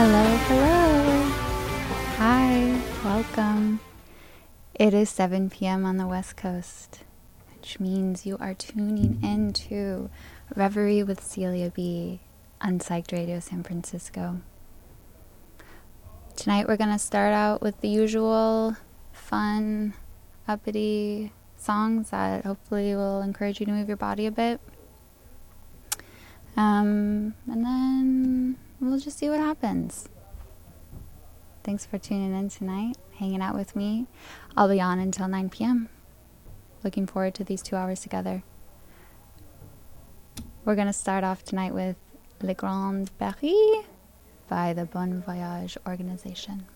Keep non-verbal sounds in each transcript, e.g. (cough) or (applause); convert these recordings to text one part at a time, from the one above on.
Hello, hello. Hi, welcome. It is 7 p.m. on the West Coast, which means you are tuning in to Reverie with Celia B on Psyched Radio San Francisco. Tonight we're going to start out with the usual fun, uppity songs that hopefully will encourage you to move your body a bit. Um, and then we'll just see what happens. Thanks for tuning in tonight, hanging out with me. I'll be on until 9 p.m. Looking forward to these two hours together. We're going to start off tonight with Le Grand Paris by the Bon Voyage organization.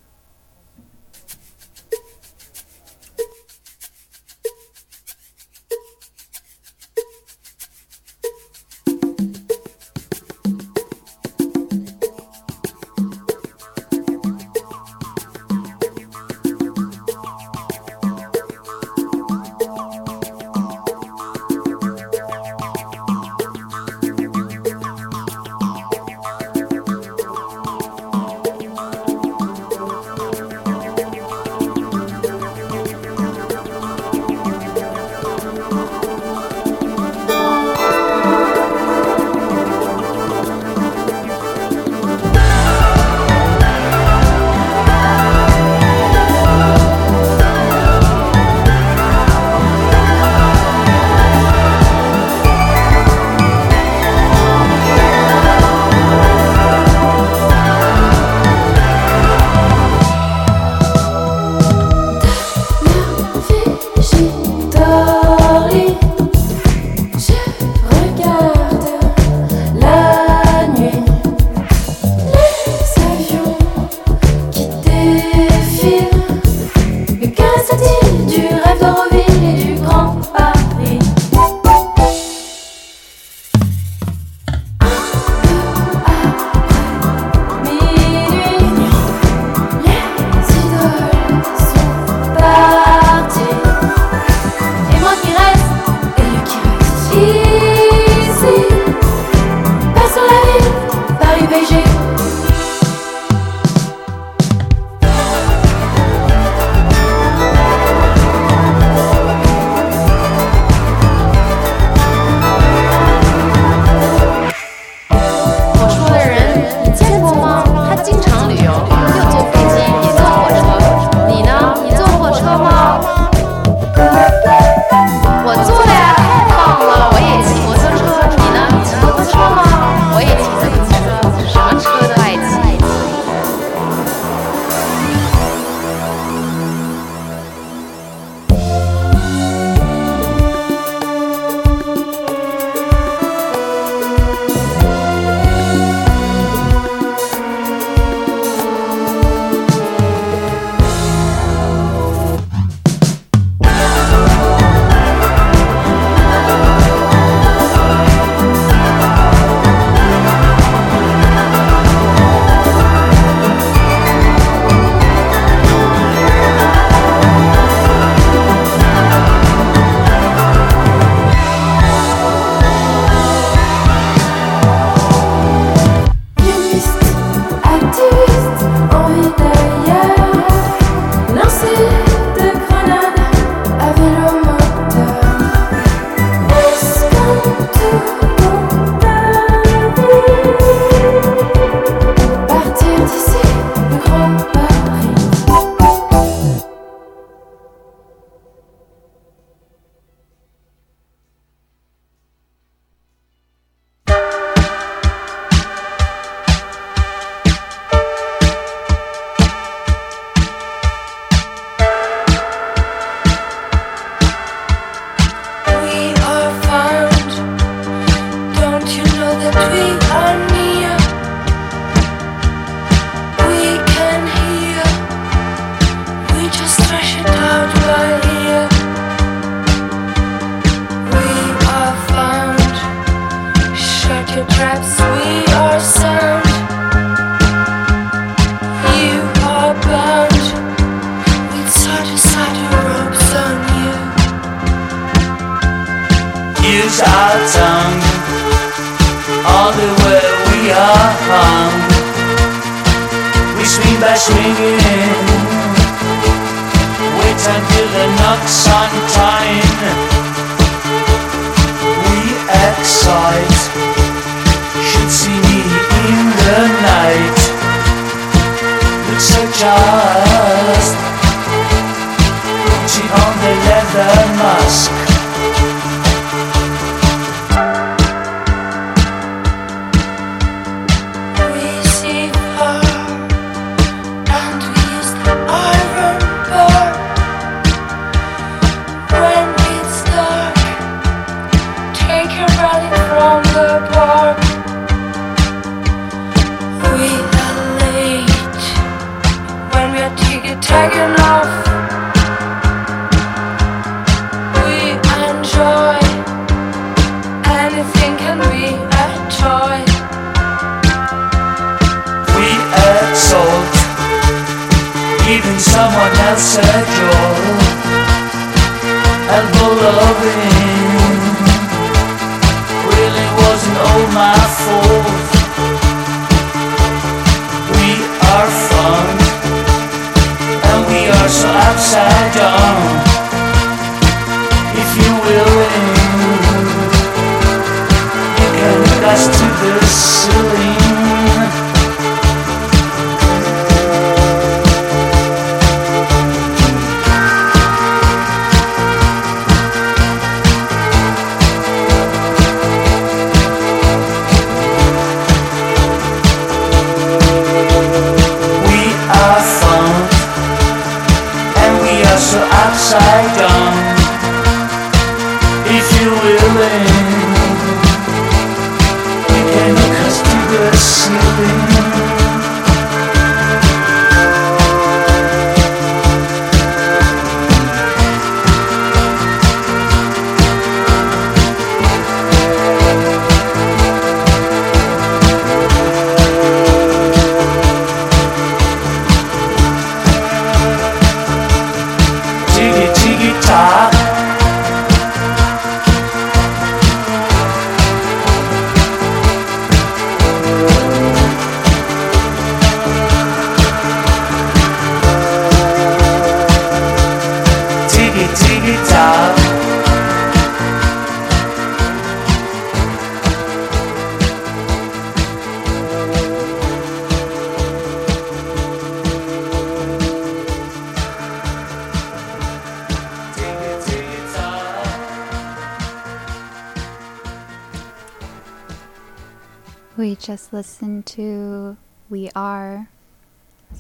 Just listened to We Are,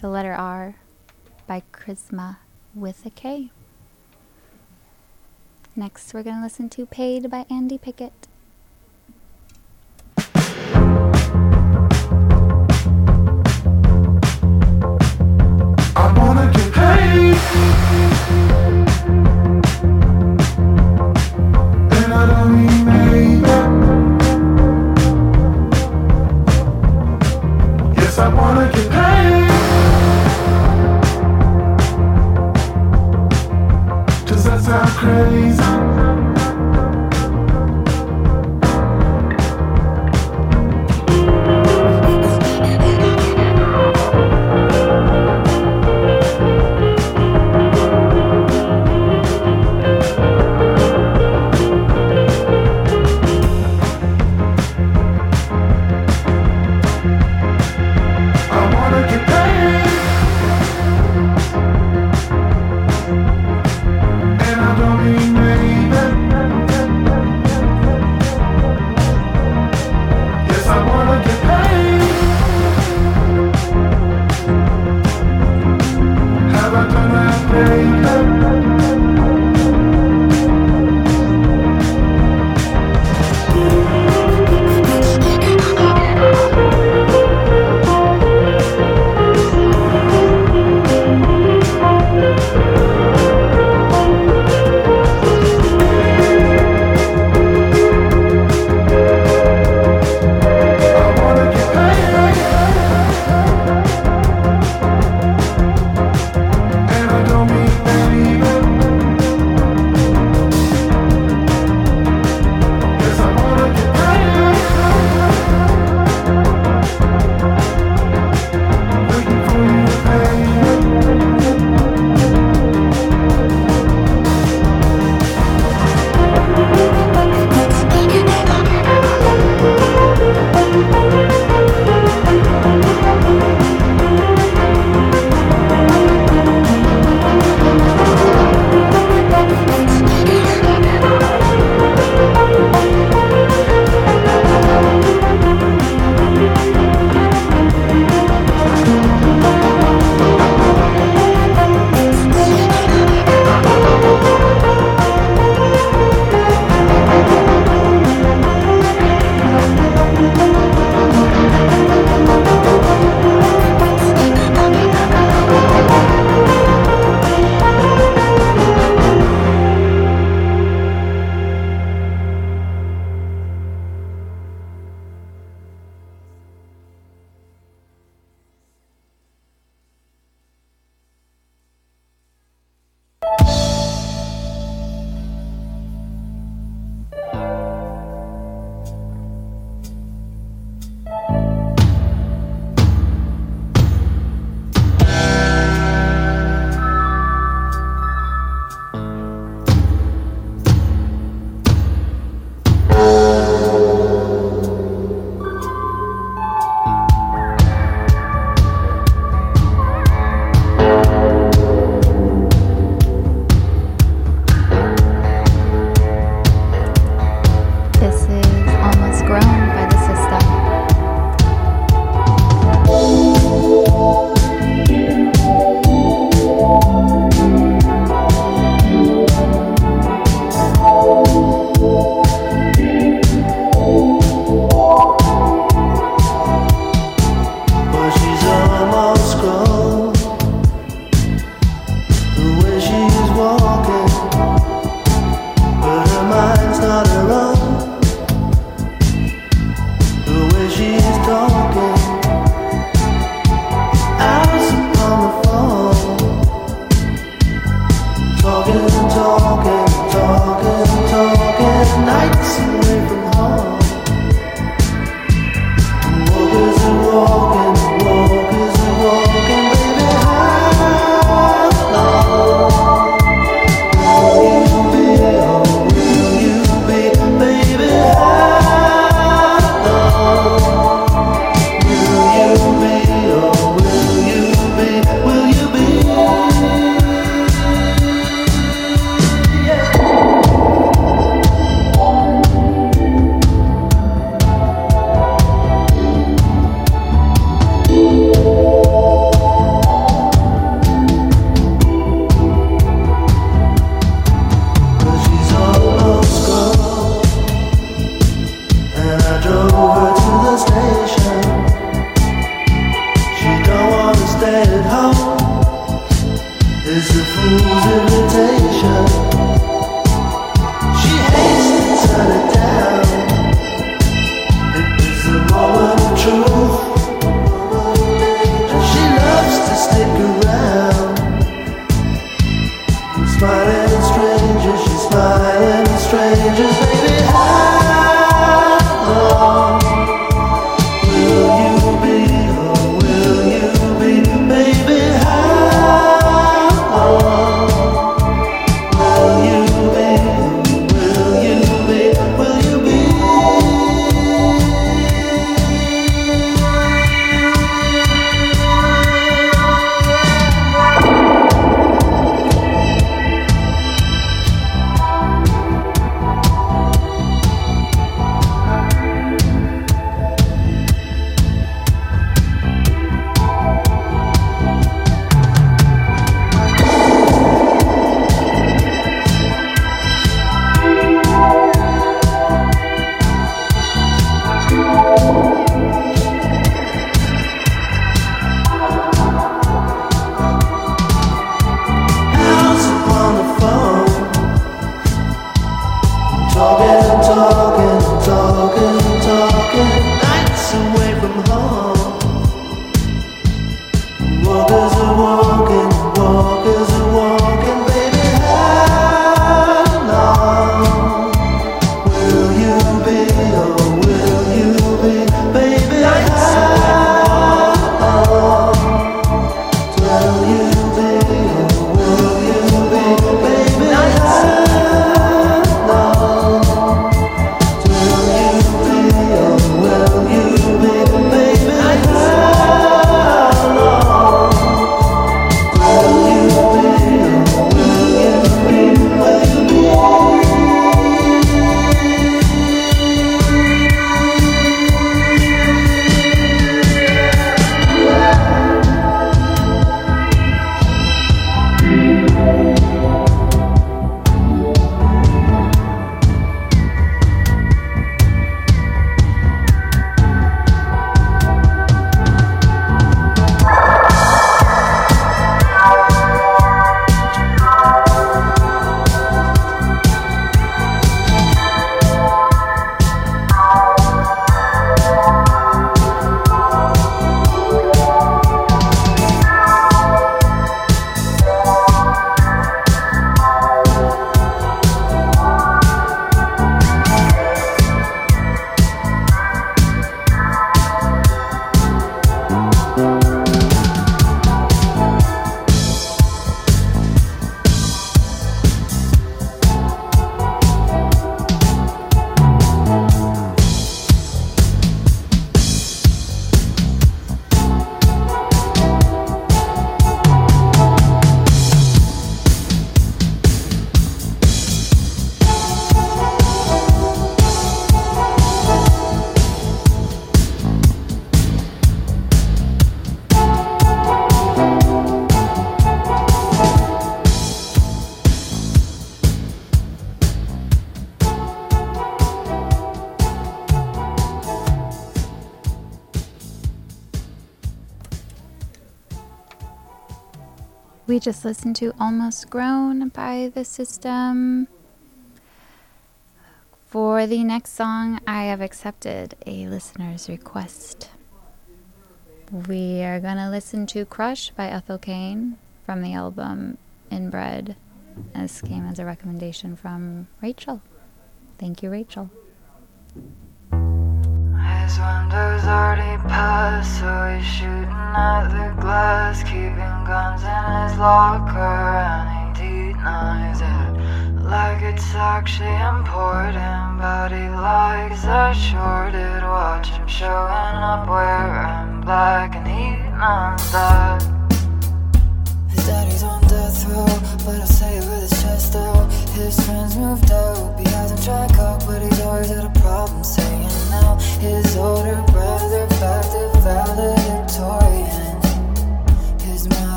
the letter R, by Krisma with a K. Next, we're going to listen to Paid by Andy Pickett. just listened to Almost Grown by The System. For the next song, I have accepted a listener's request. We are going to listen to Crush by Ethel Cain from the album Inbred. This came as a recommendation from Rachel. Thank you, Rachel. actually important, but he likes a shorted watch. I'm showing.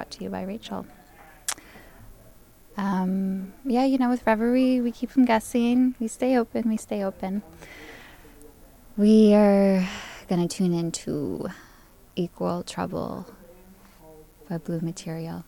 brought to you by Rachel. Um, yeah, you know, with Reverie, we keep from guessing. We stay open, we stay open. We are going to tune into Equal Trouble by Blue Material.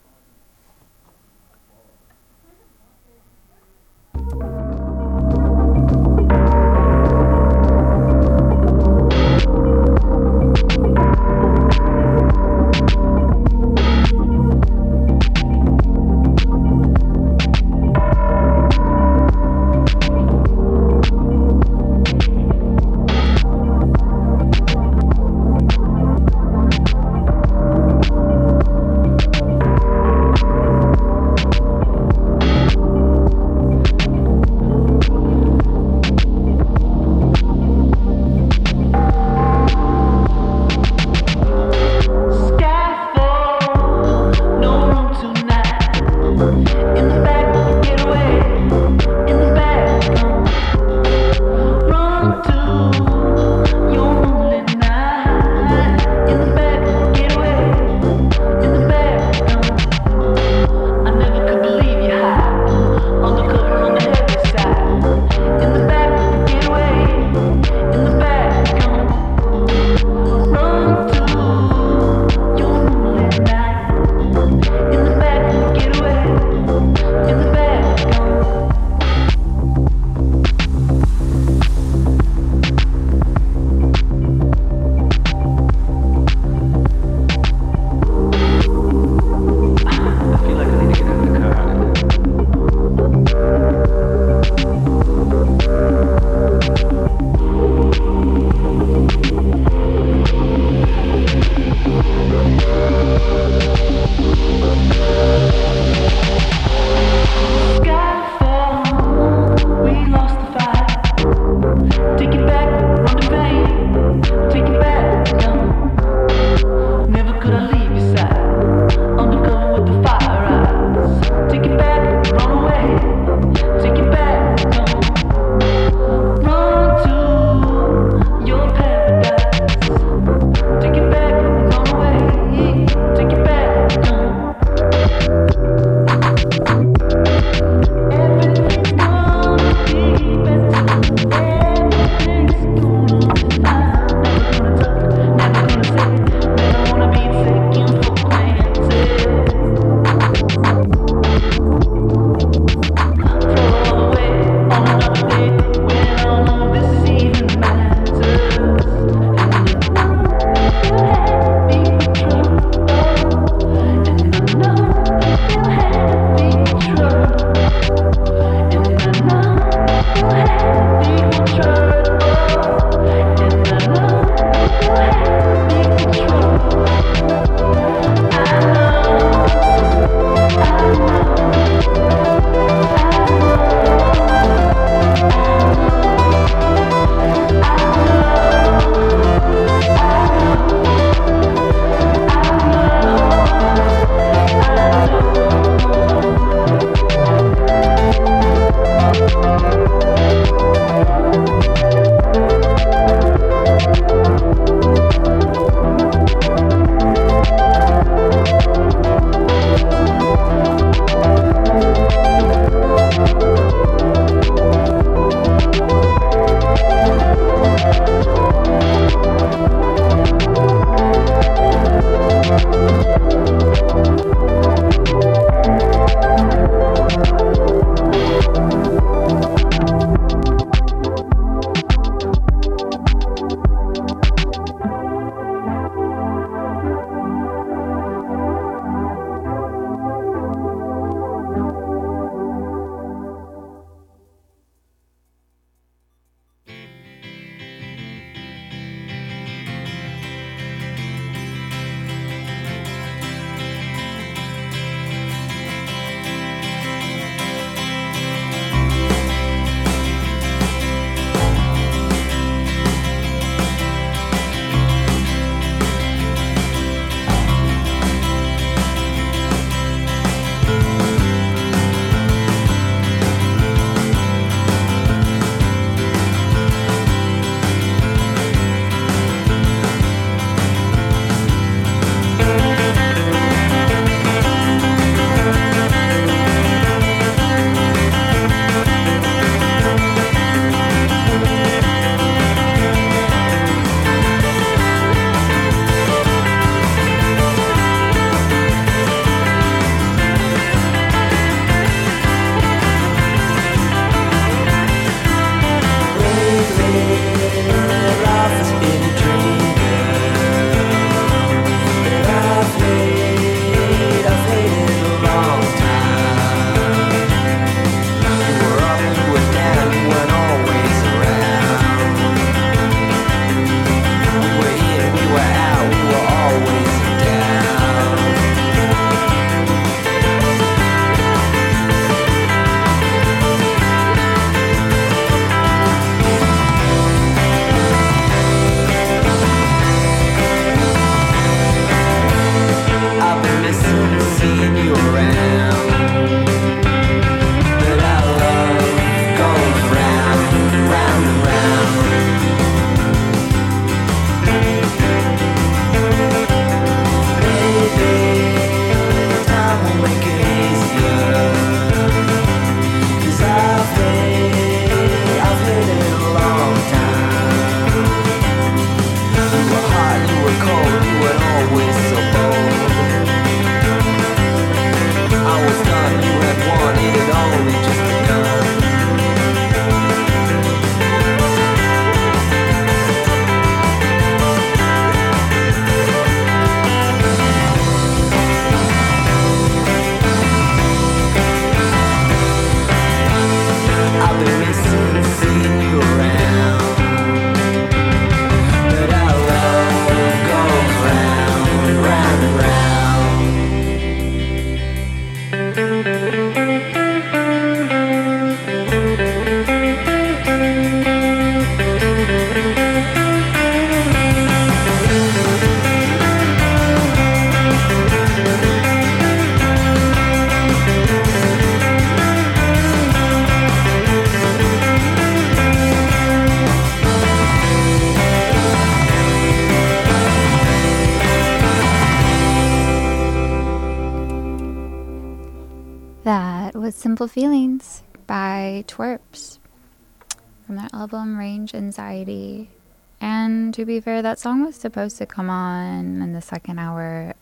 Song was supposed to come on in the second hour,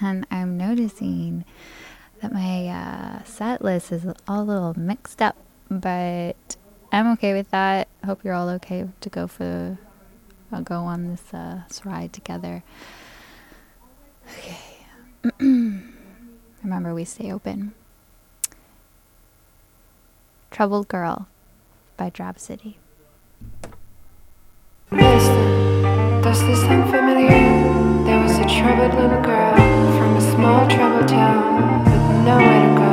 and I'm noticing that my uh, set list is all a little mixed up, but I'm okay with that. Hope you're all okay to go for I'll go on this, uh, this ride together. Okay. (clears throat) Remember, we stay open. Troubled Girl by Drab City. Does this sound familiar? There was a troubled little girl from a small troubled town with nowhere to go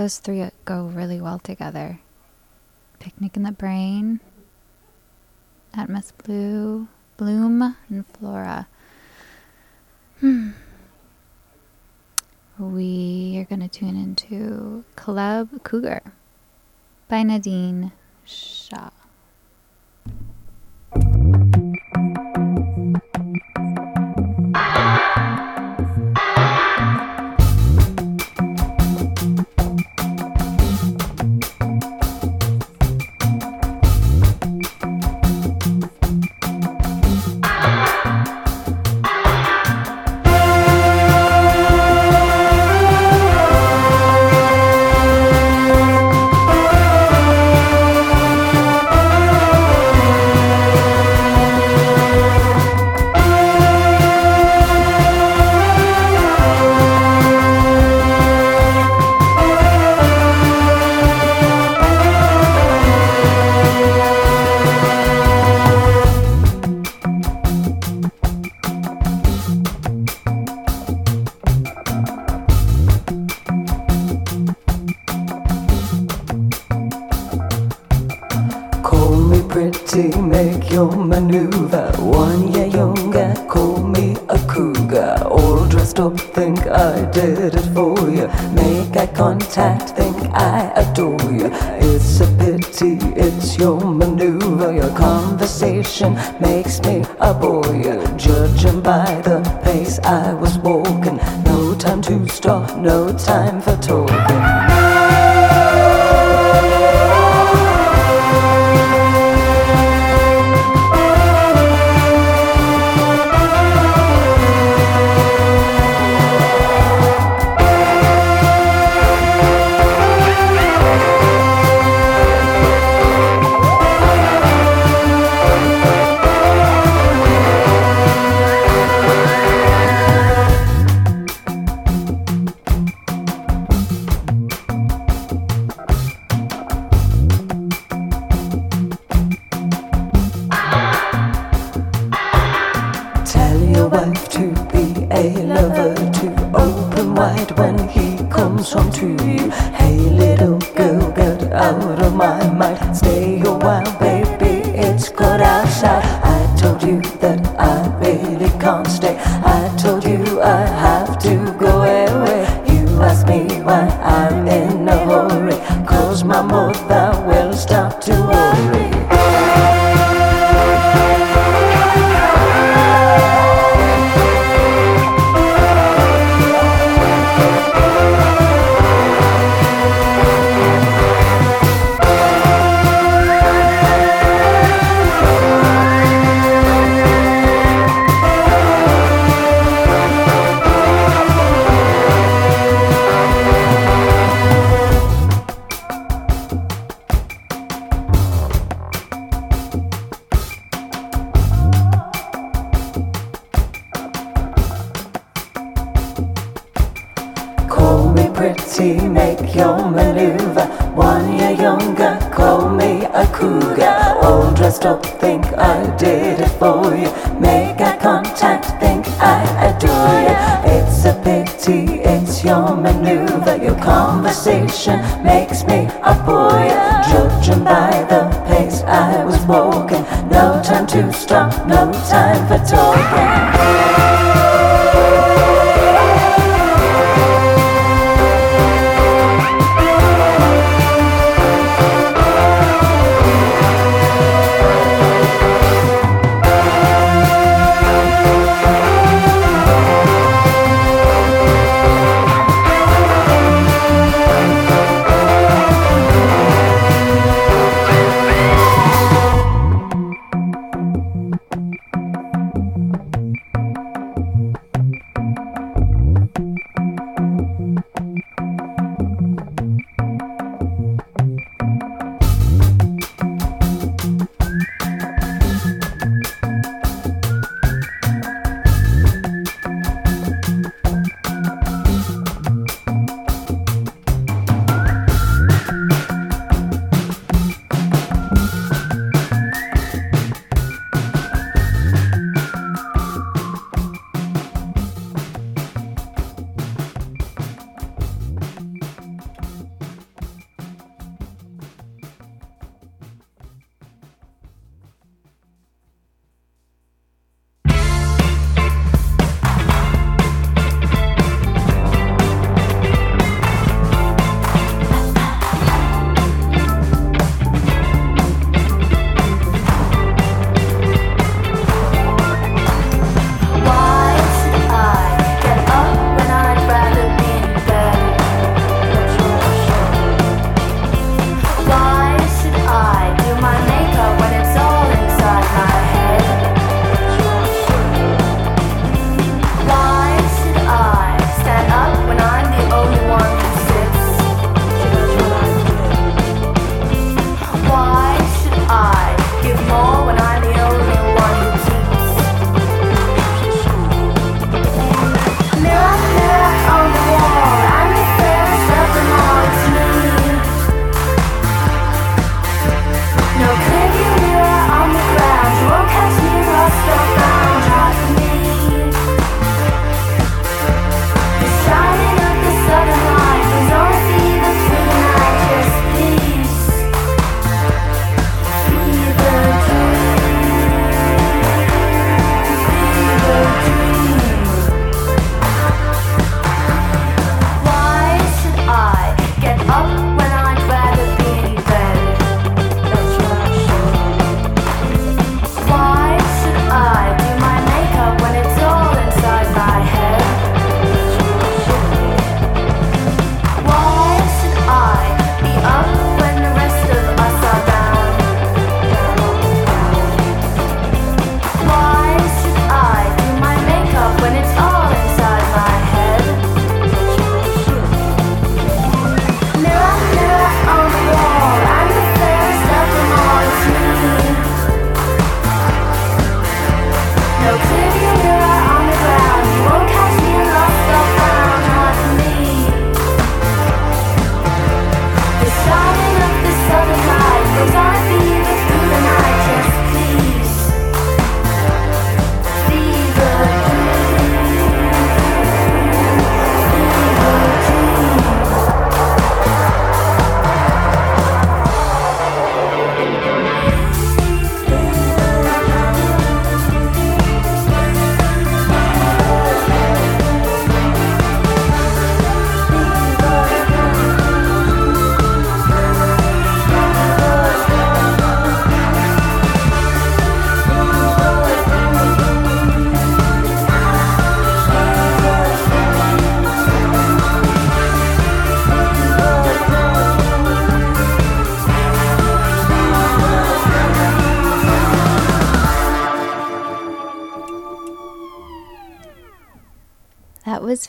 Those three go really well together. Picnic in the Brain, Atmos Blue, Bloom, and Flora. Hmm. We are going to tune into Club Cougar by Nadine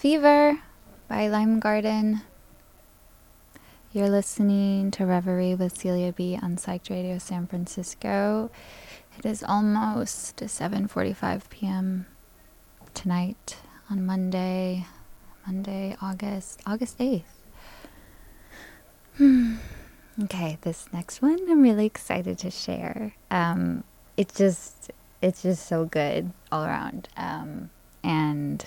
Fever by Lime Garden. You're listening to Reverie with Celia B on Psych Radio San Francisco. It is almost 7:45 p.m. tonight on Monday, Monday, August August 8th. Hmm. Okay, this next one I'm really excited to share. Um, it's just it's just so good all around. Um, and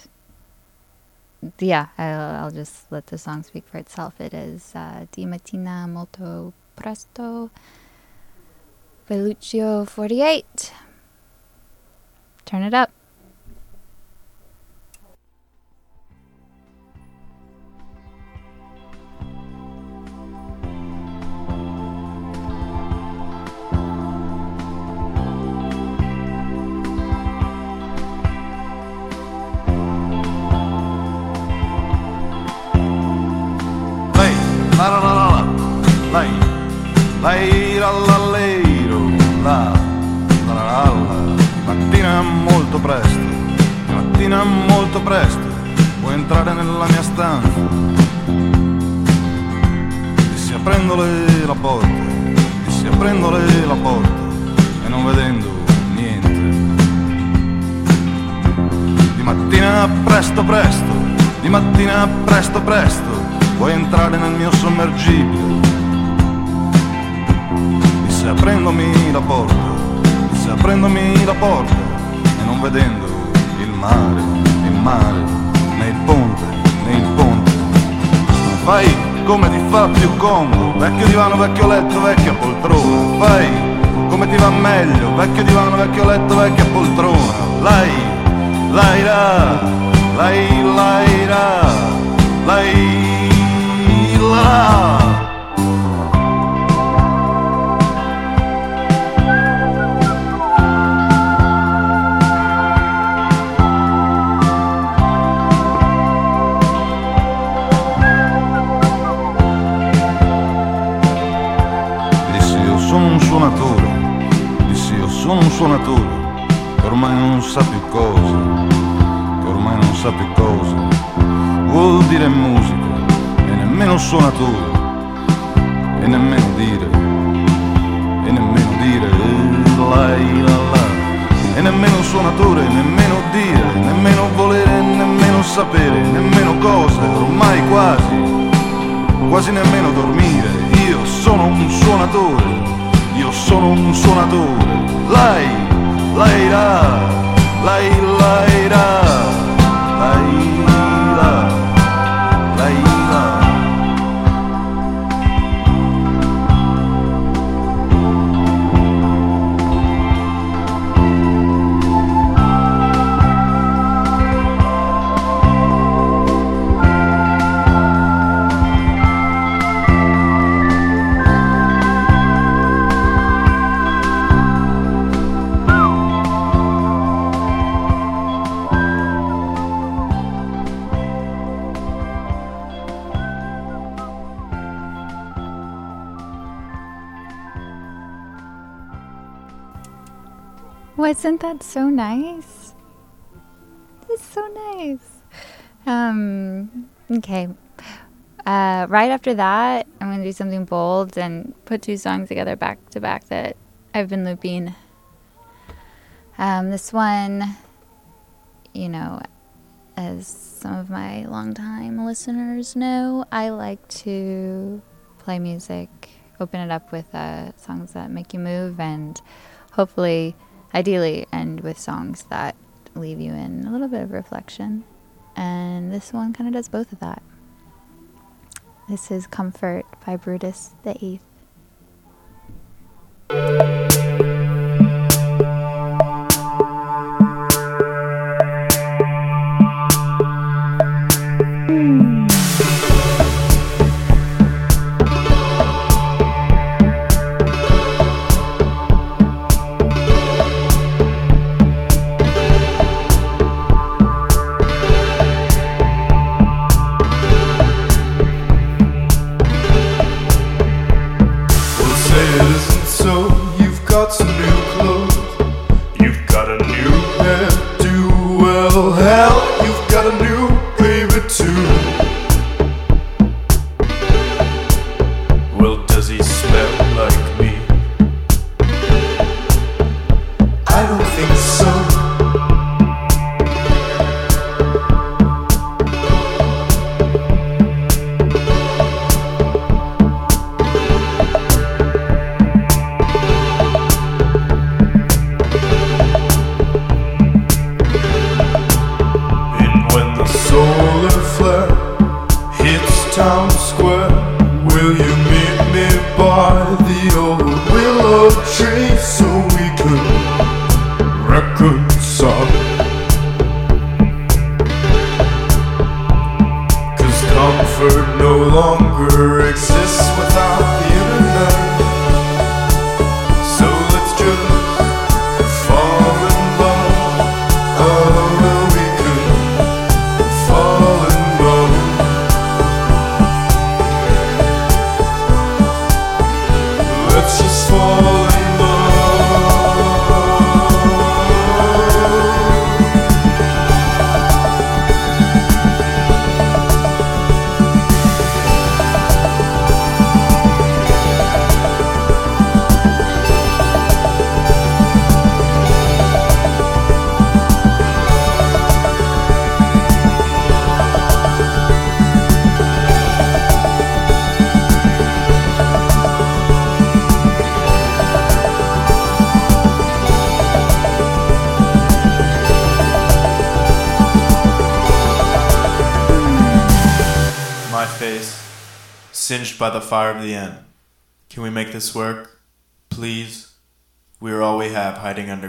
yeah, I'll, I'll, just let the song speak for itself. It is uh, Di Mattina Molto Presto, Velluccio 48. Turn it up. La la la la mattina molto presto, mattina molto presto, puoi entrare nella mia stanza. Dissi aprendole la porta, dissi aprendole la porta e non vedendo niente. Di mattina presto presto, di mattina presto presto, puoi entrare nel mio sommergibile disse aprendomi la porta, disse aprendomi la porta e non vedendo il mare, il mare, né il ponte, né il ponte. Fai come ti fa più comodo, vecchio divano, vecchio letto, vecchia poltrona. Fai come ti va meglio, vecchio divano, vecchio letto, vecchia poltrona. Lei, lei la, lei, lei la, lei la. Sa più cosa, vuol dire musica e nemmeno suonatore, e nemmeno dire, e nemmeno dire la la la, e nemmeno suonatore, nemmeno dire, nemmeno volere, nemmeno sapere, nemmeno cose, ormai quasi, quasi nemmeno dormire, io sono un suonatore io sono un suonatore, lei, lei la, lei, lei la, lei Wasn't that so nice? It's so nice. Um, okay. Uh, right after that, I'm going to do something bold and put two songs together back to back that I've been looping. Um, this one, you know, as some of my longtime listeners know, I like to play music, open it up with uh, songs that make you move, and hopefully ideally end with songs that leave you in a little bit of reflection. And this one kind of does both of that. This is Comfort by Brutus the Eighth. hell. You've got a new this work, please, we are all we have hiding under.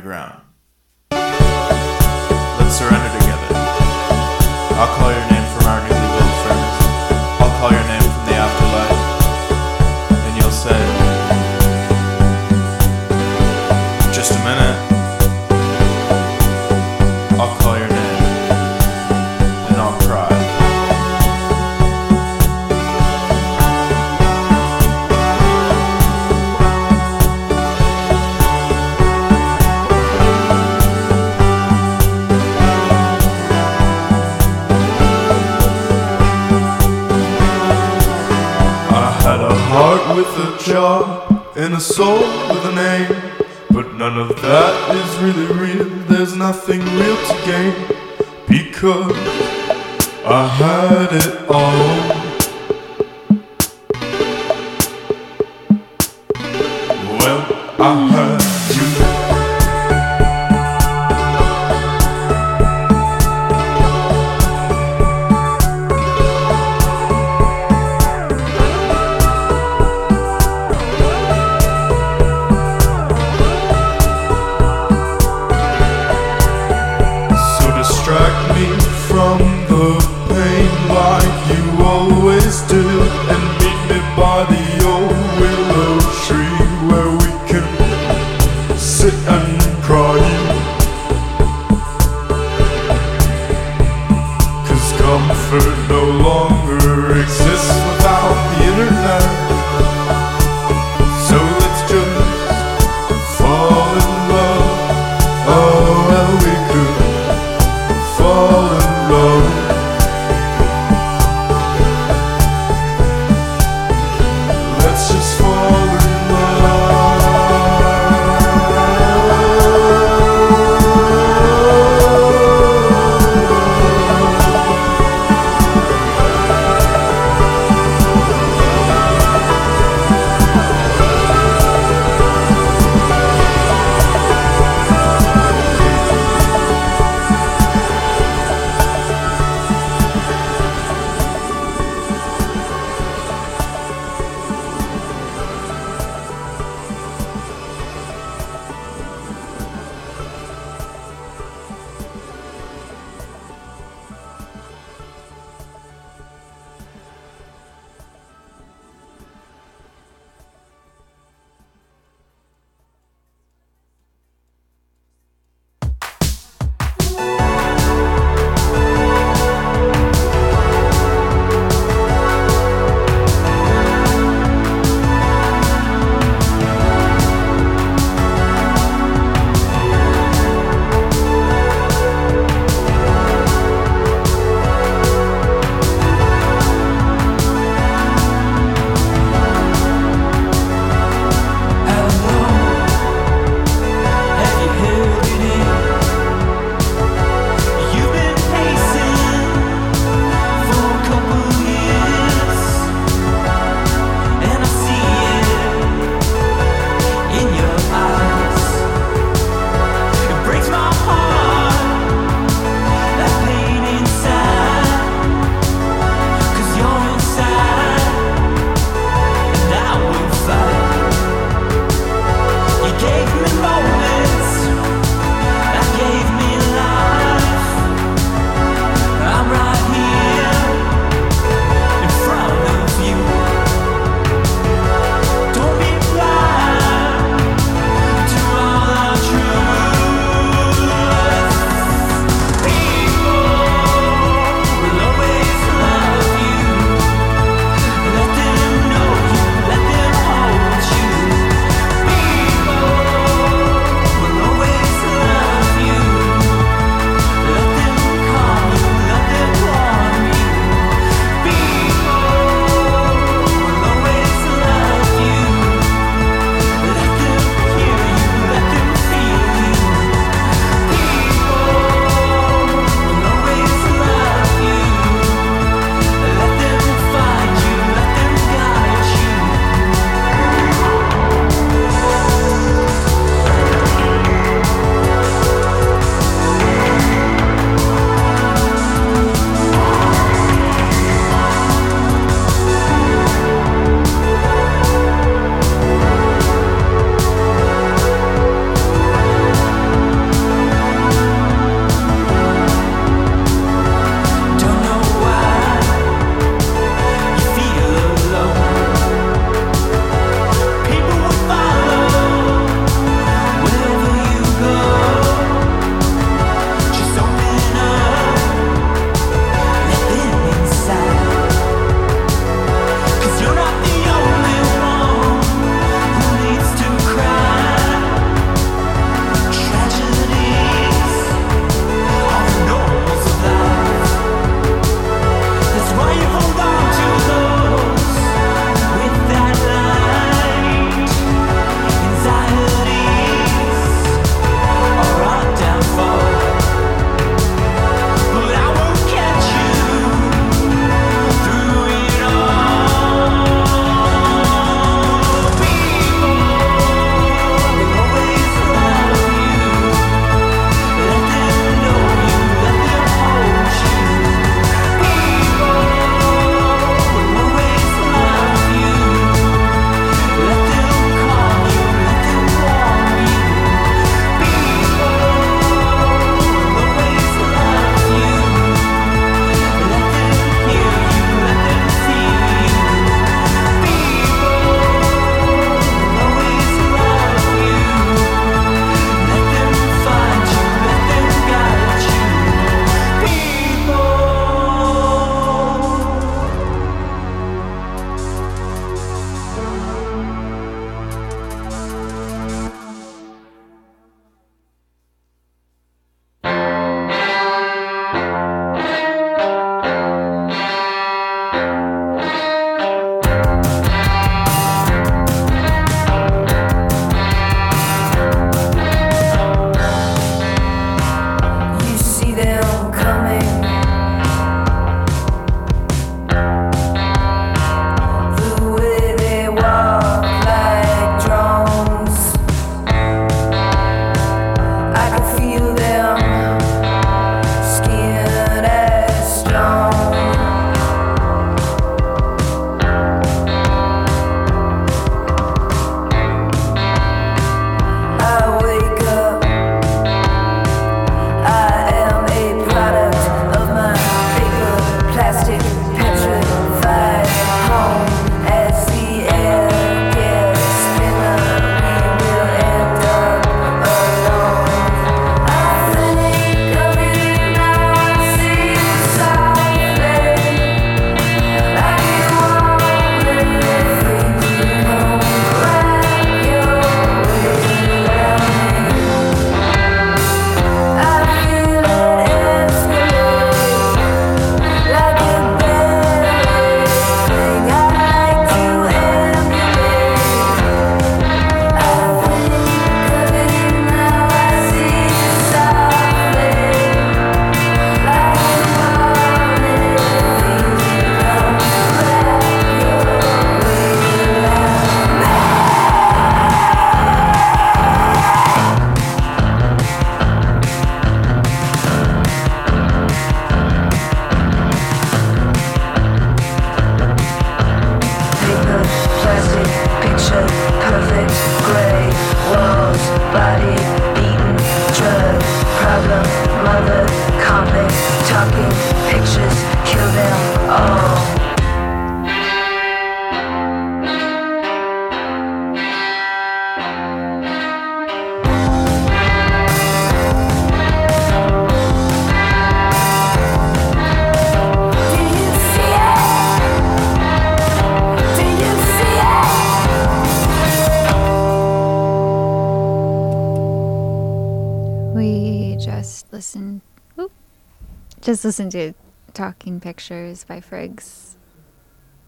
Listened to Talking Pictures by Frigs.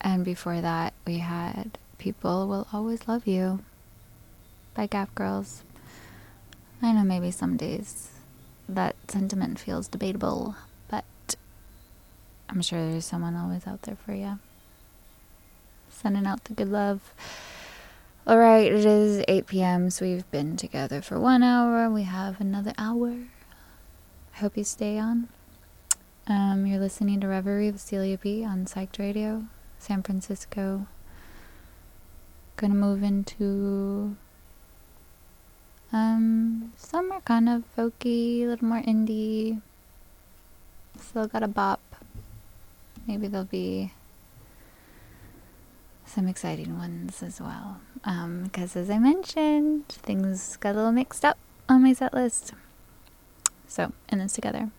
And before that, we had People Will Always Love You by Gap Girls. I know maybe some days that sentiment feels debatable, but I'm sure there's someone always out there for you. Sending out the good love. All right, it is 8 p.m., so we've been together for one hour. We have another hour. I hope you stay on. Um, you're listening to Reverie with Celia B on Psyched Radio, San Francisco. Gonna move into um some are kind of folky, a little more indie. Still got a bop. Maybe there'll be some exciting ones as well. Um, because as I mentioned, things got a little mixed up on my set list. So, in this together.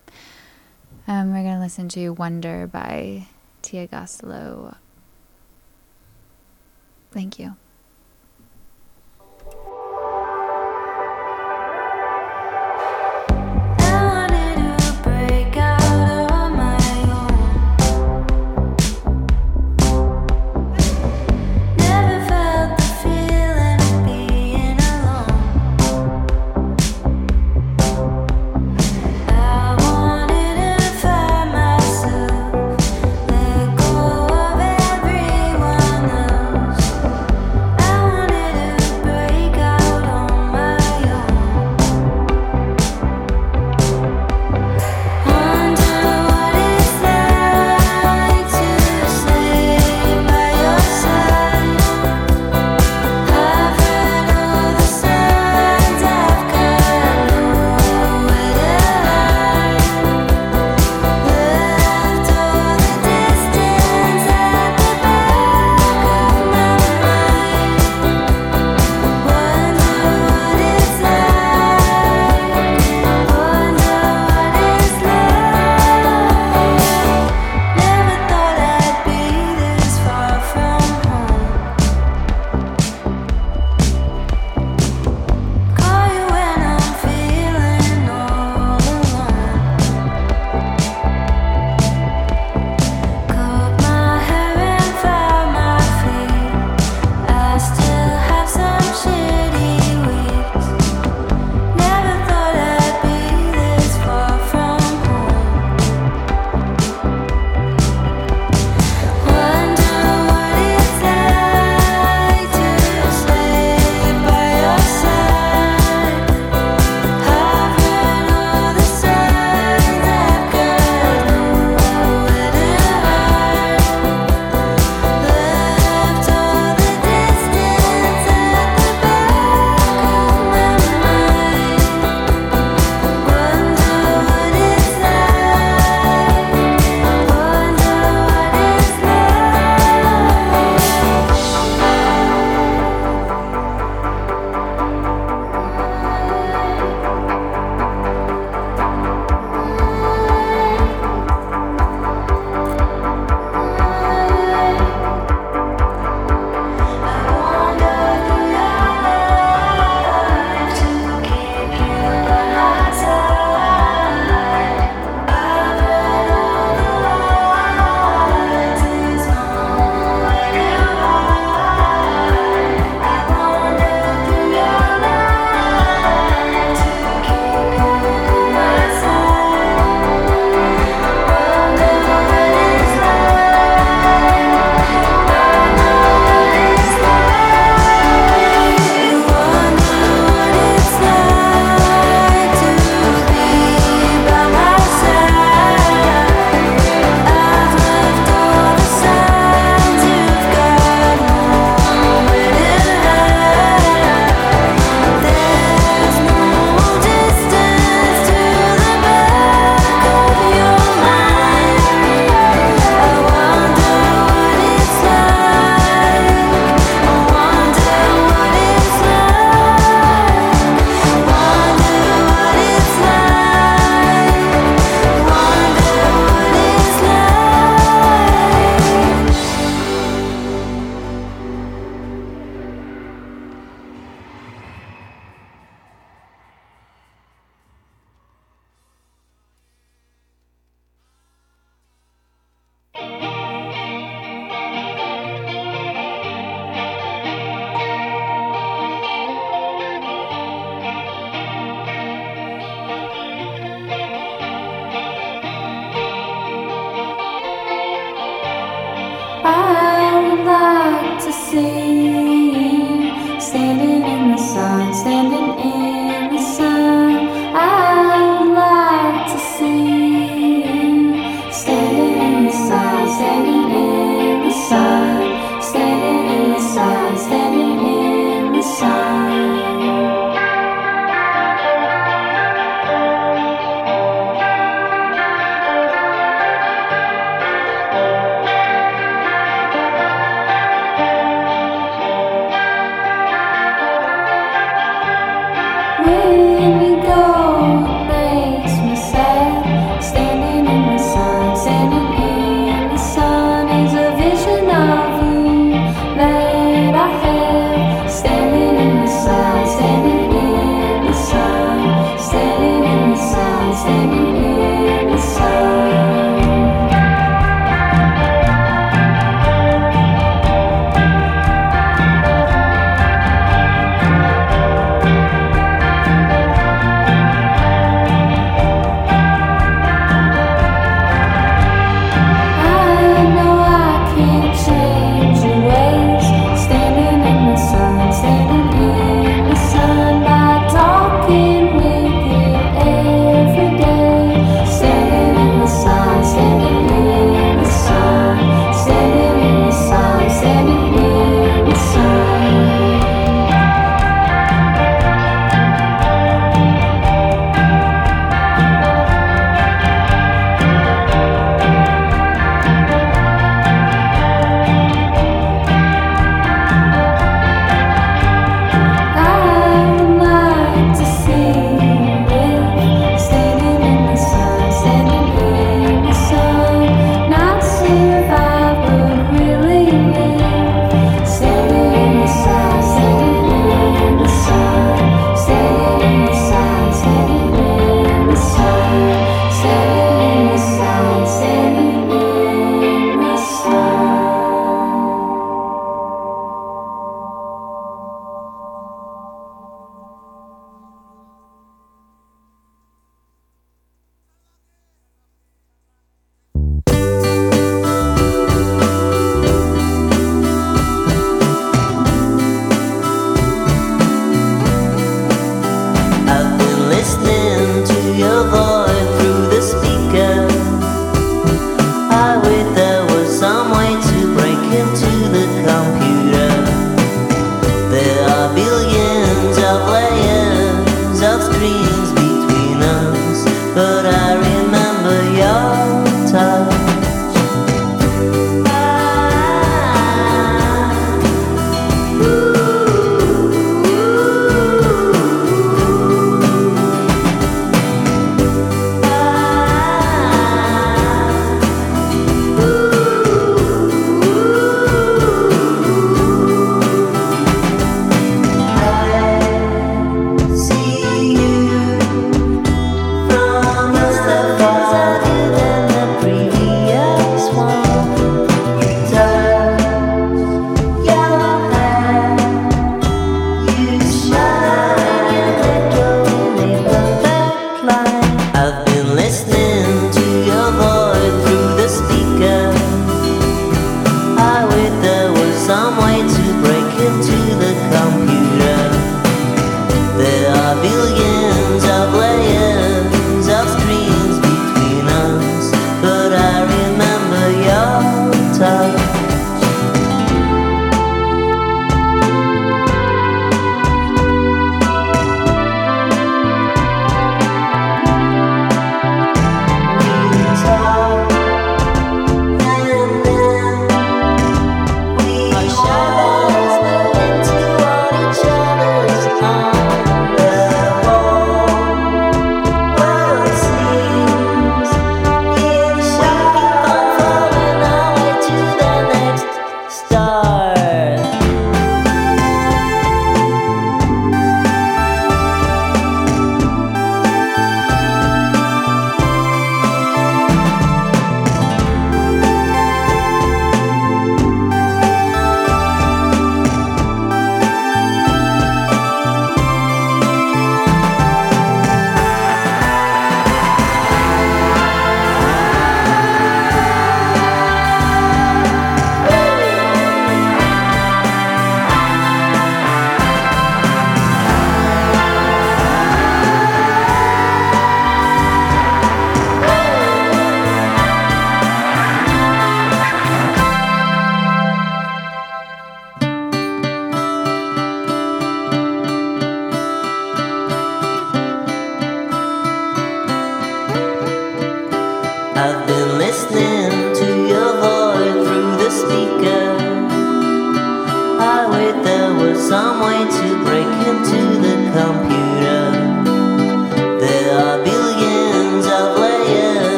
Um, we're gonna listen to Wonder by Tia Goslow. Thank you.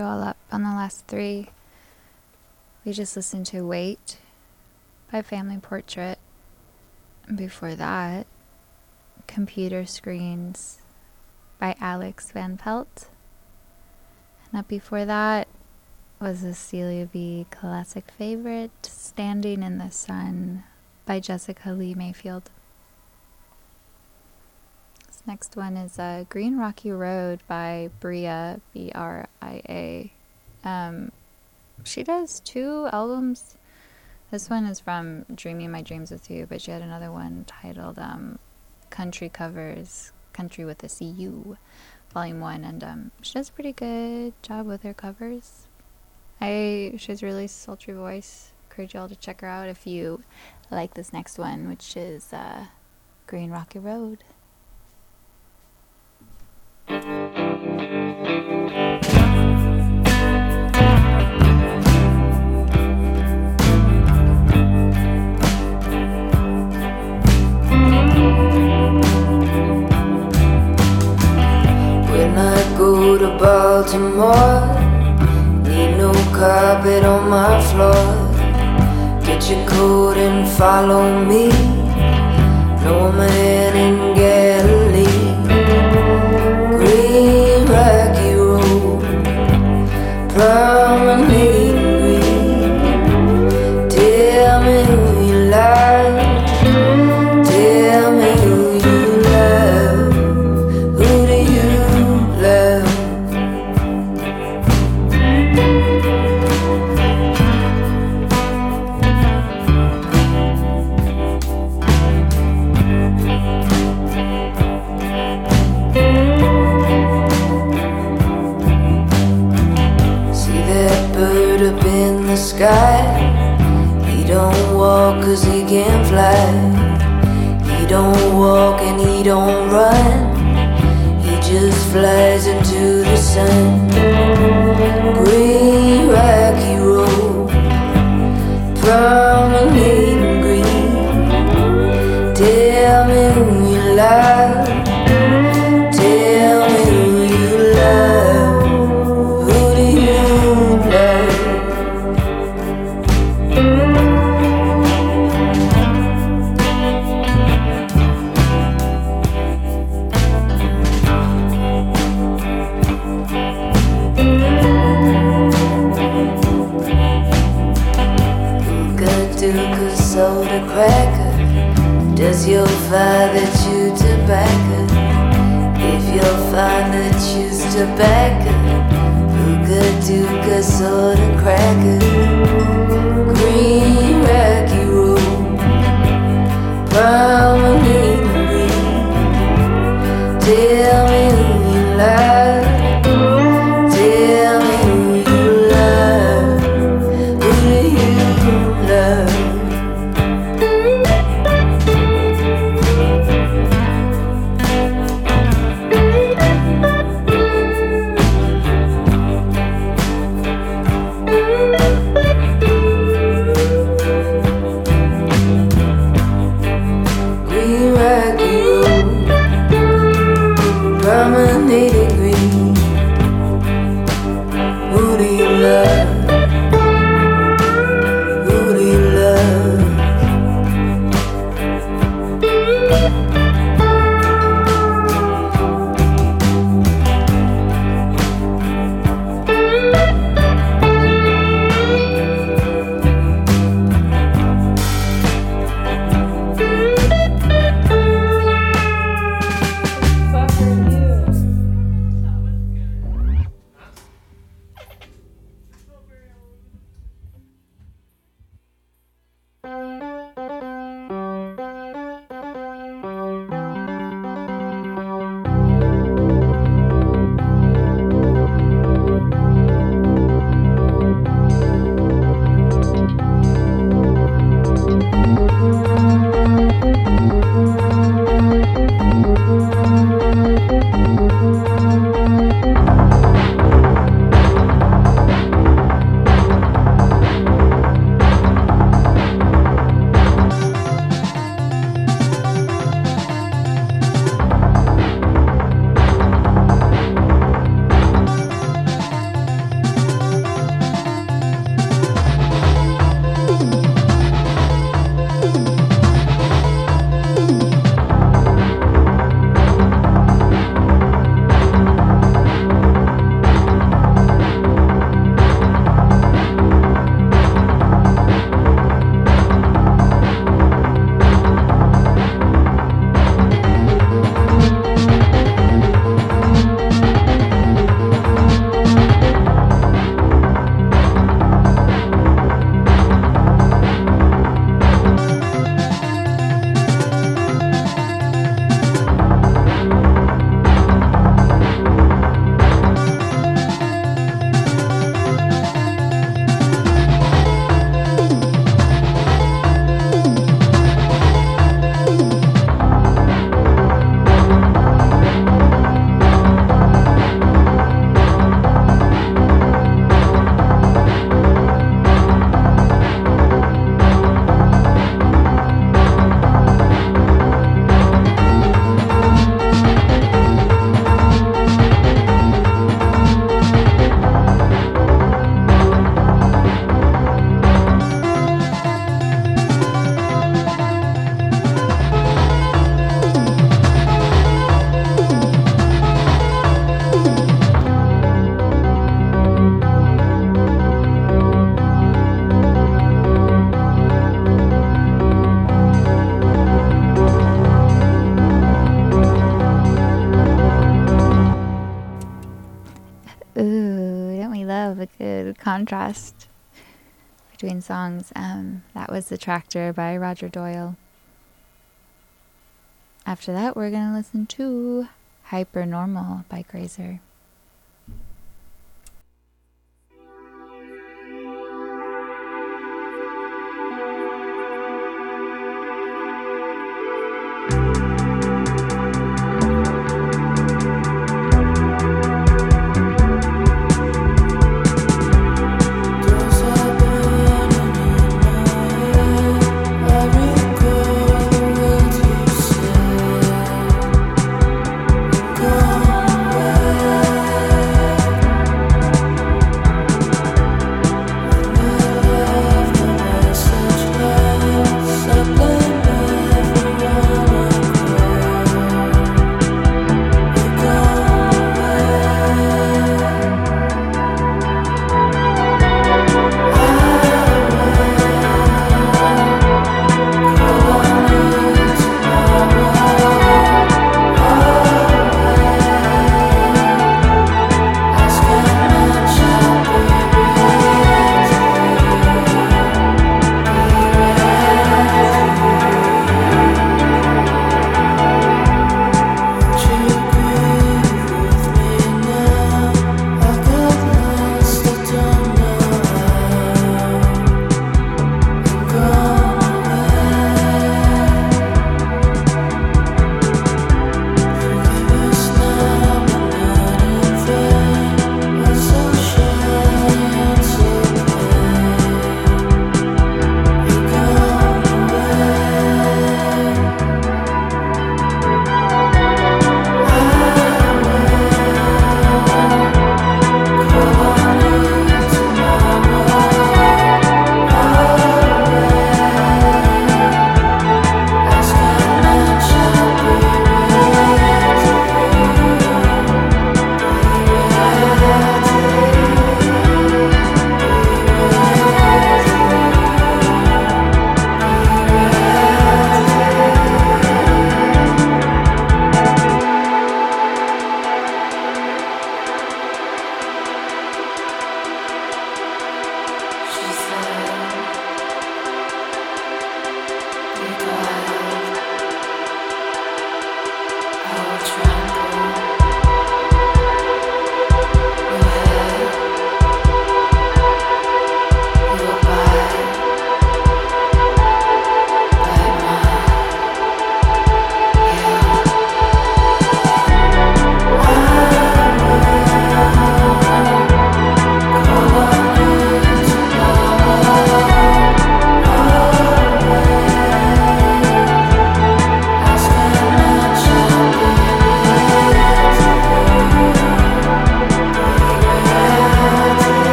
You all up on the last three. We just listened to Wait by Family Portrait. Before that, Computer Screens by Alex Van Pelt. And up before that was a Celia B classic favorite, Standing in the Sun by Jessica Lea Mayfield. This next one is uh, Green Rocky Road by Bria, B R A. Um, she does two albums. This one is from Dreaming My Dreams with You, but she had another one titled um, Country Covers, Country with a CU, Volume 1. And um, she does a pretty good job with her covers. I She has a really sultry voice. Encourage y'all to check her out if you like this next one, which is uh, Green Rocky Road. Baltimore, need no carpet on my floor. Get your coat and follow me. No man don't run. He just flies into the sun. Green rocky road, father chew tobacco? If your father chews tobacco, good Duke soda cracker. Green rocky road, promenade contrast between songs? Um, that was The Tractor by Roger Doyle. After that, we're going to listen to Hypernormal by Grazer.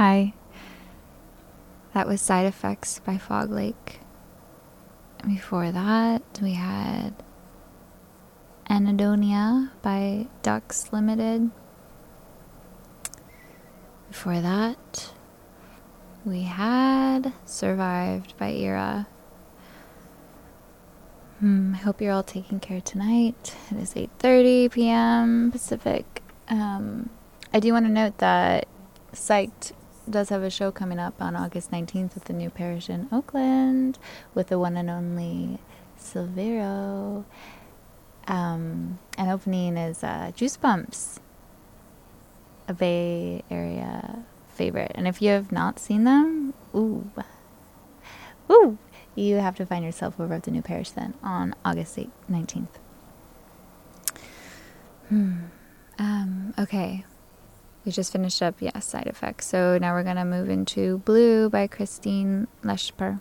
Hi. That was Side Effects by Fog Lake. Before that, we had Anadonia by Ducks Limited. Before that, we had Survived by Era. Hmm, I hope you're all taking care tonight. It is 8:30 p.m. Pacific. Um, I do want to note that Psyched does have a show coming up on August 19th at the new parish in Oakland with the one and only Silvero. Um, and opening is uh, Juice Bumps, a Bay Area favorite. And if you have not seen them, ooh, ooh, you have to find yourself over at the new parish then on August 8th, 19th. Hmm. Um, okay. We just finished up, yeah, side effects. So now we're going to move into Blue by Kristine Leschper.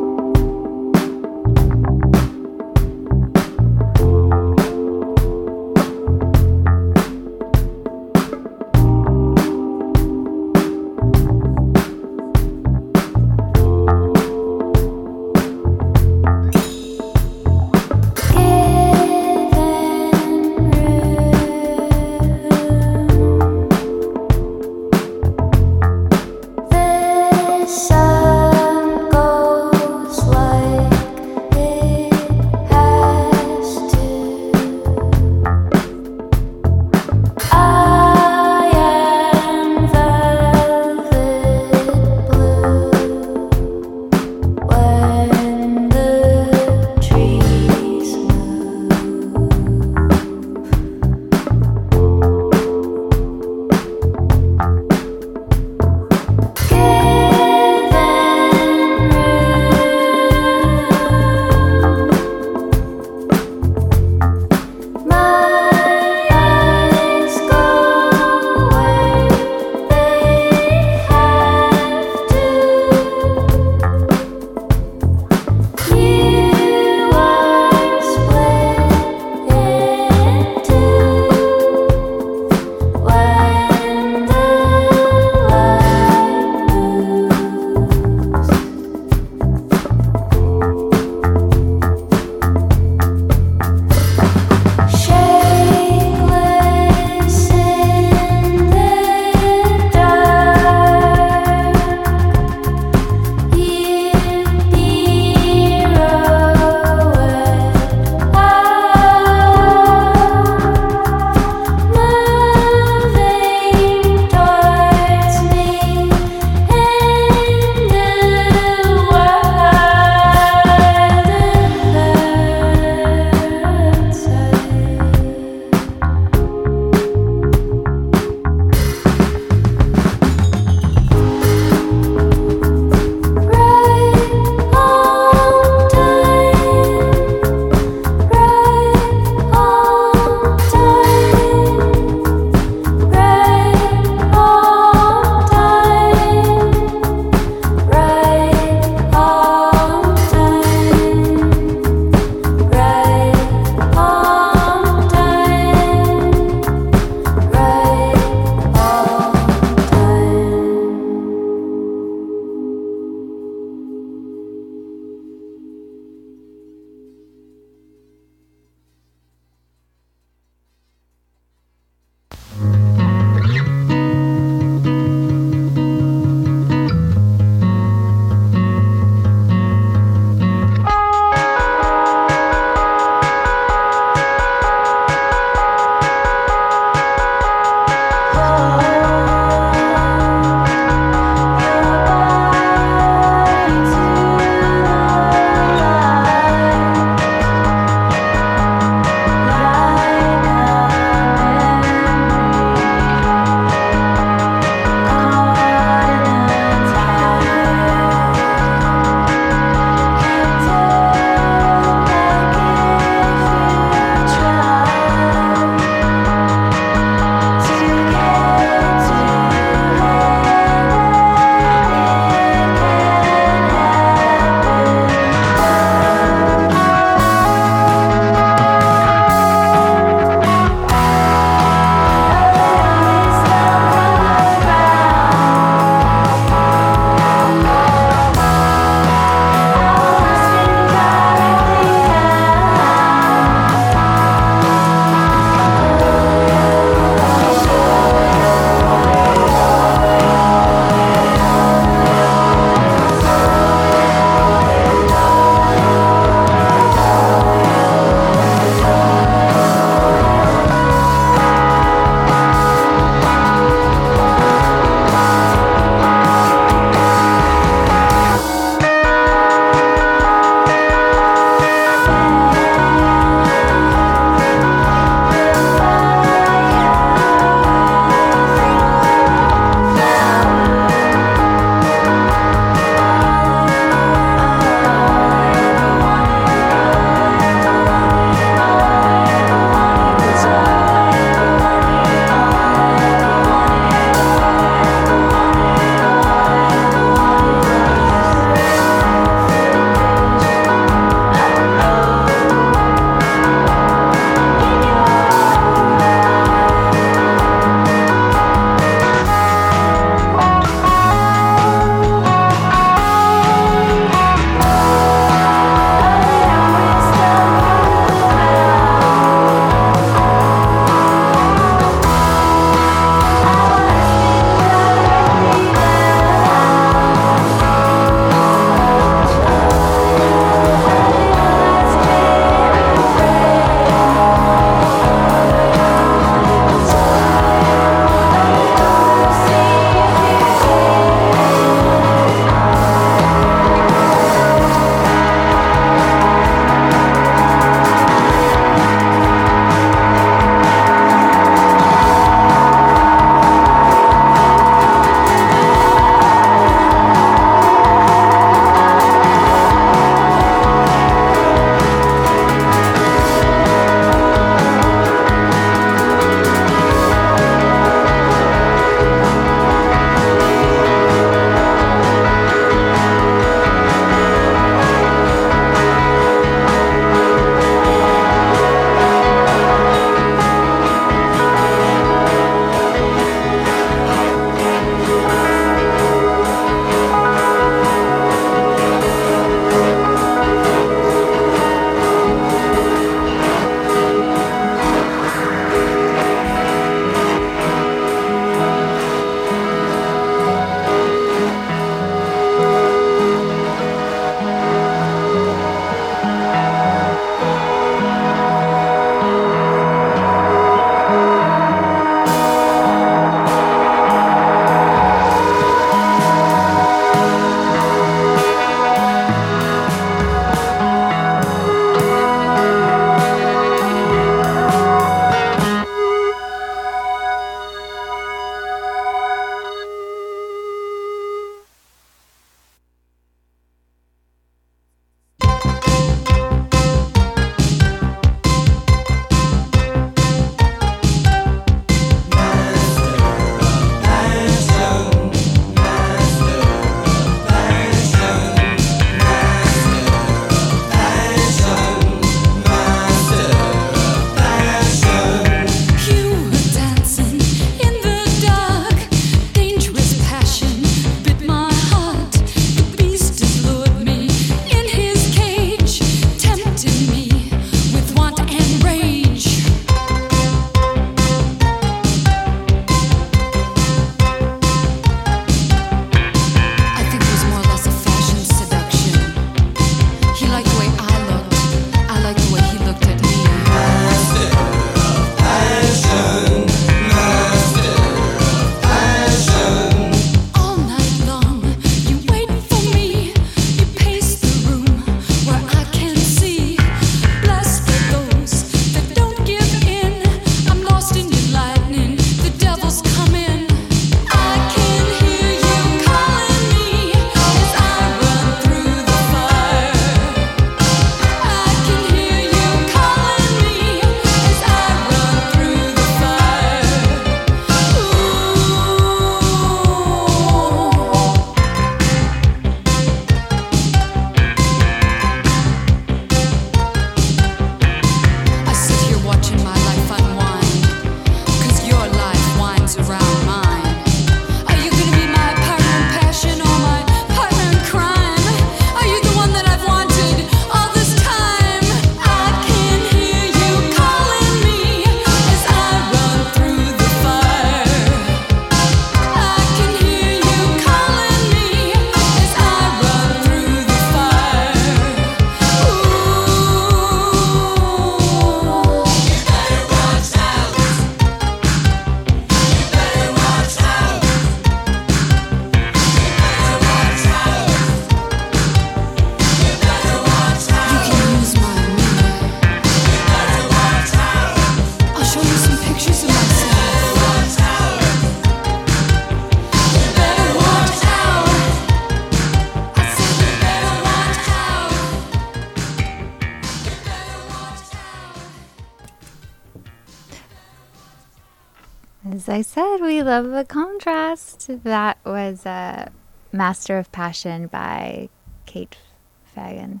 love the contrast. That was uh, Master of Passion by Kate Fagan.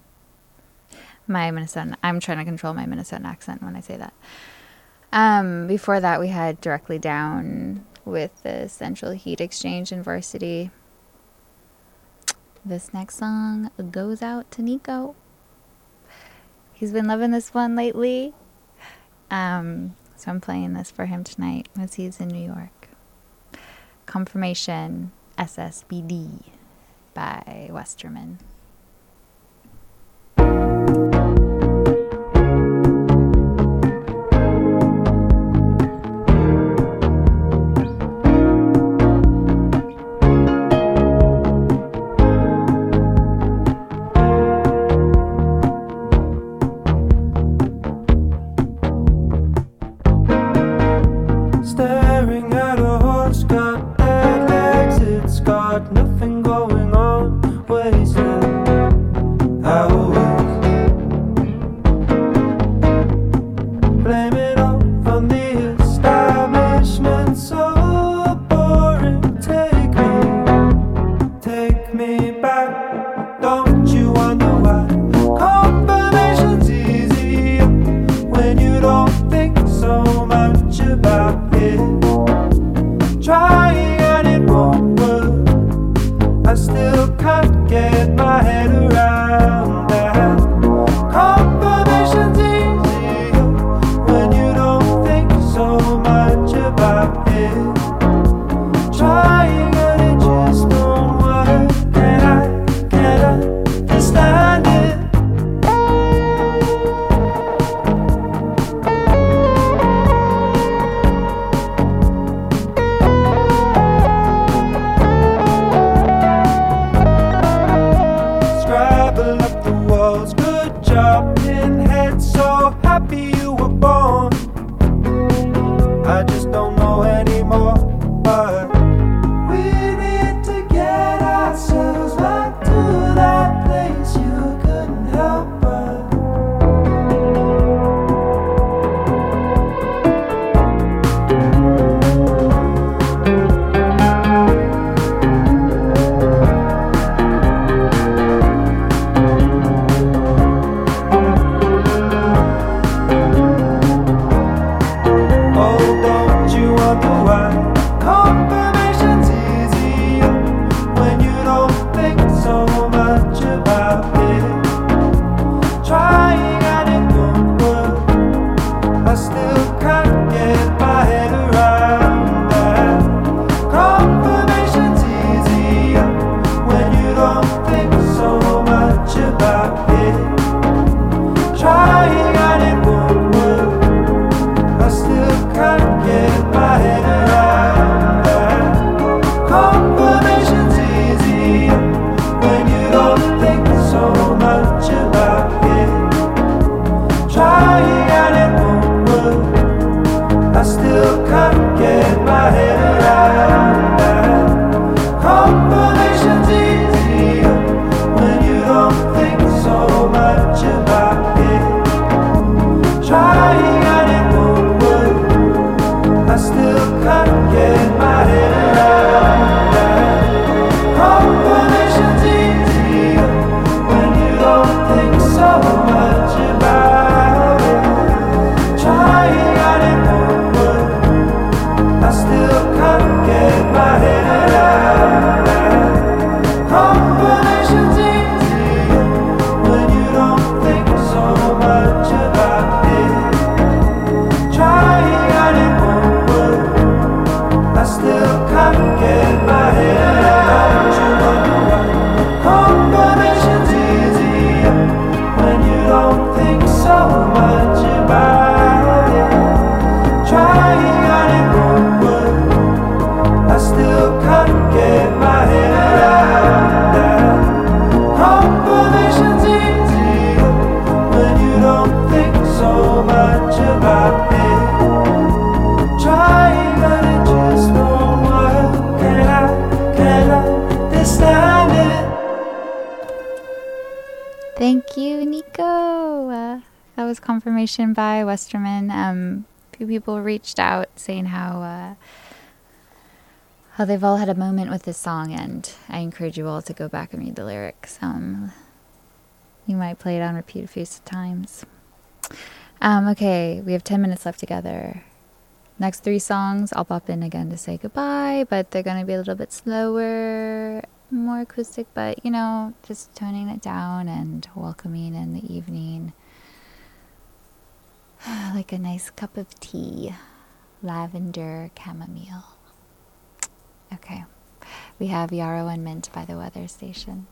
My Minnesota. I'm trying to control my Minnesotan accent when I say that. Um, before that, we had Directly Down with the Central Heat Exchange in Varsity. This next song goes out to Nico. He's been loving this one lately. Um, so I'm playing this for him tonight as he's in New York. Confirmation SSBD by Westerman. Reached out saying how uh, how they've all had a moment with this song, and I encourage you all to go back and read the lyrics. Um, you might play it on repeat a few times. Um, okay, we have 10 minutes left together. Next three songs, I'll pop in again to say goodbye, but they're going to be a little bit slower, more acoustic, but you know, just toning it down and welcoming in the evening. (sighs) like a nice cup of tea, lavender chamomile. Okay, we have Yarrow and Mint by the weather station.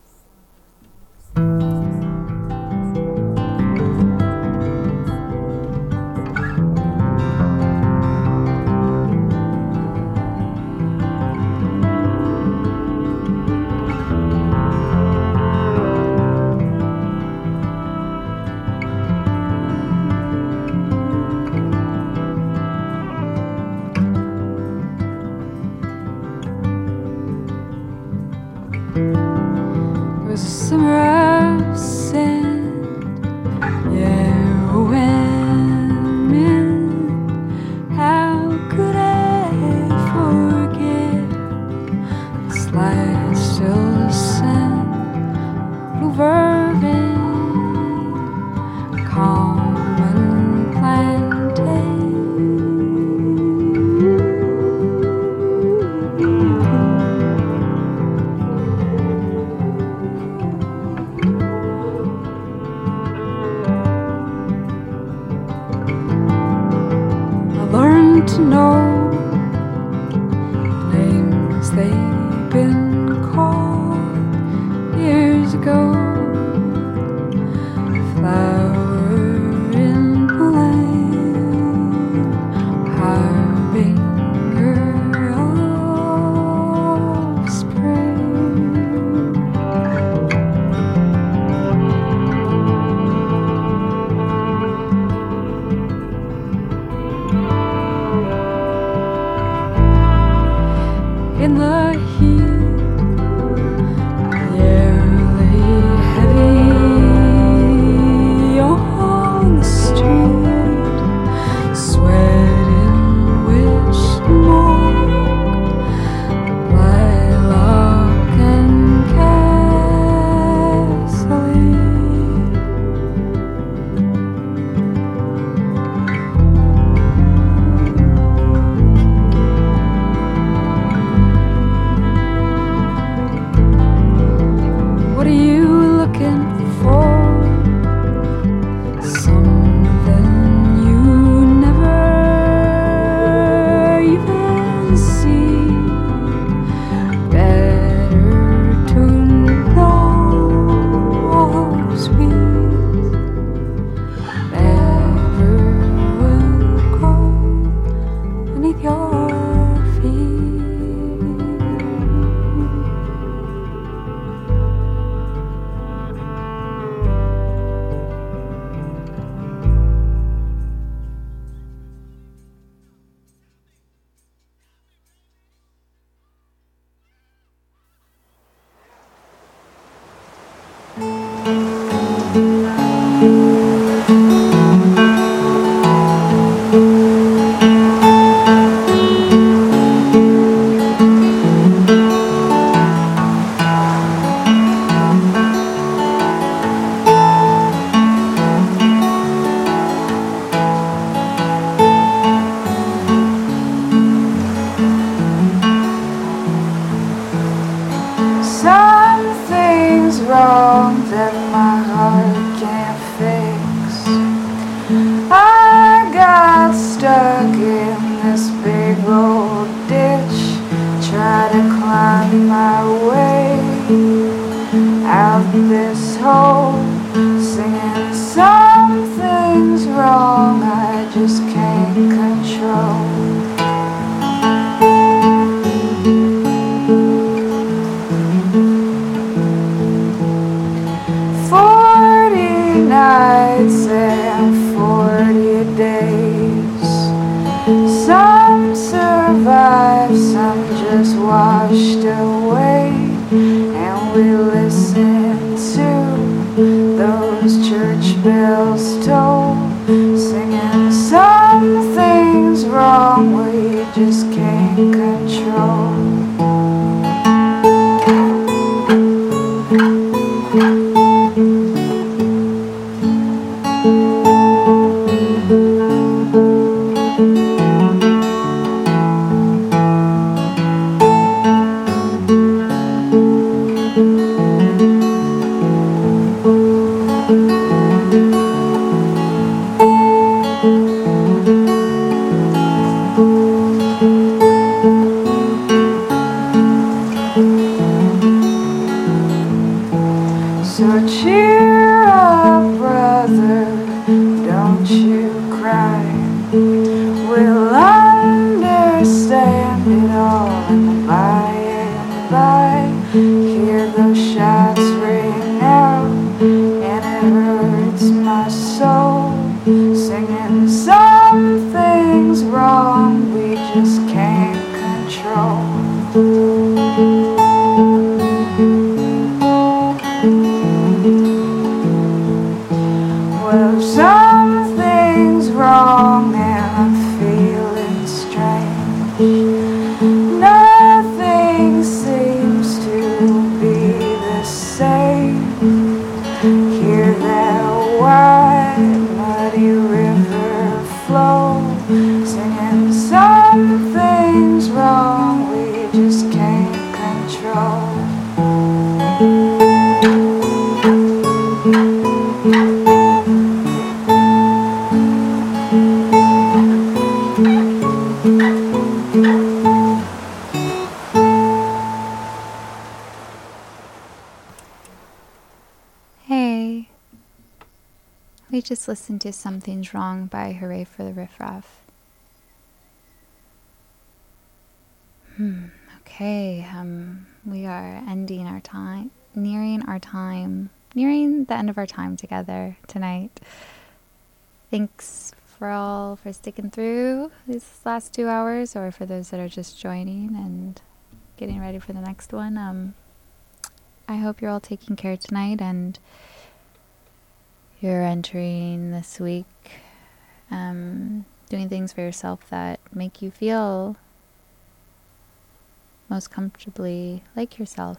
Just listened to Something's Wrong by Hurray for the Riff Raff. Hmm. Okay. Um, we are ending our time, nearing our time, nearing the end of our time together tonight. Thanks for all for sticking through these last two hours, or for those that are just joining and getting ready for the next one. Um, I hope you're all taking care tonight and you're entering this week um, doing things for yourself that make you feel most comfortably like yourself.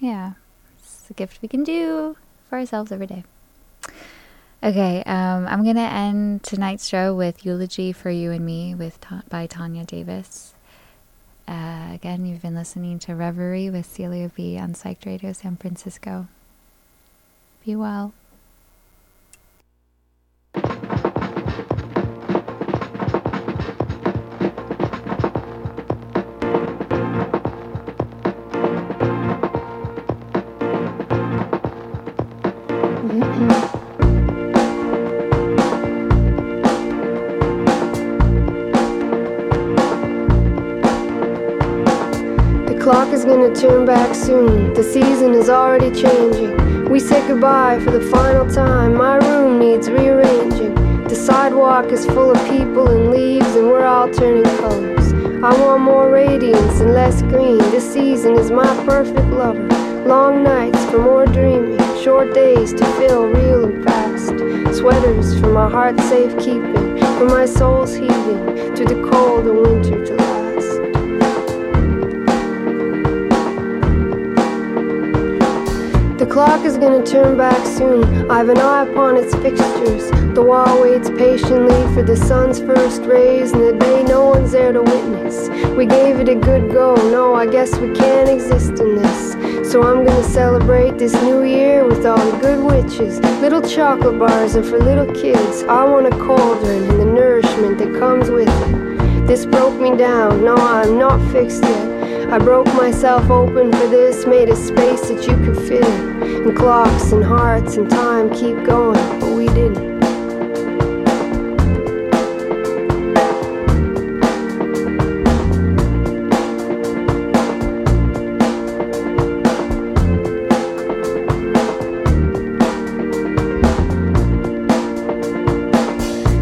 Yeah, it's a gift we can do for ourselves every day. Okay, um, I'm gonna end tonight's show with "Eulogy for You and Me" with by Tanya Davis. Uh, again, you've been listening to Reverie with Celia B on Psyched Radio San Francisco. Be well. Gonna turn back soon. The season is already changing. We say goodbye for the final time. My room needs rearranging. The sidewalk is full of people and leaves, and we're all turning colors. I want more radiance and less green. This season is my perfect lover. Long nights for more dreaming, short days to feel real and fast. Sweaters for my heart's safekeeping, for my soul's heaving, to the cold of winter clock is gonna turn back soon. I've an eye upon its fixtures. The wall waits patiently for the sun's first rays, and the day no one's there to witness. We gave it a good go. No, I guess we can't exist in this. So I'm gonna celebrate this new year with all the good witches. Little chocolate bars are for little kids. I want a cauldron and the nourishment that comes with it. This broke me down. No, I'm not fixed yet. I broke myself open for this, made a space that you could fit in. And clocks and hearts and time keep going, but we didn't.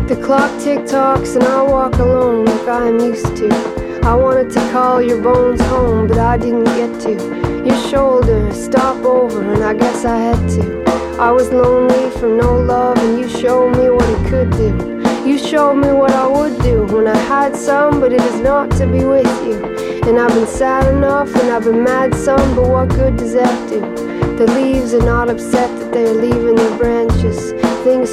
The clock tick tocks and I walk alone like I'm used to. I wanted to call your bones home, but I didn't get to. Your shoulder, stop over, and I guess I had to. I was lonely from no love, and you showed me what it could do. You showed me what I would do when I had some, but it is not to be with you. And I've been sad enough, and I've been mad some, but what good does that do? The leaves are not upset that they're leaving their branches. Things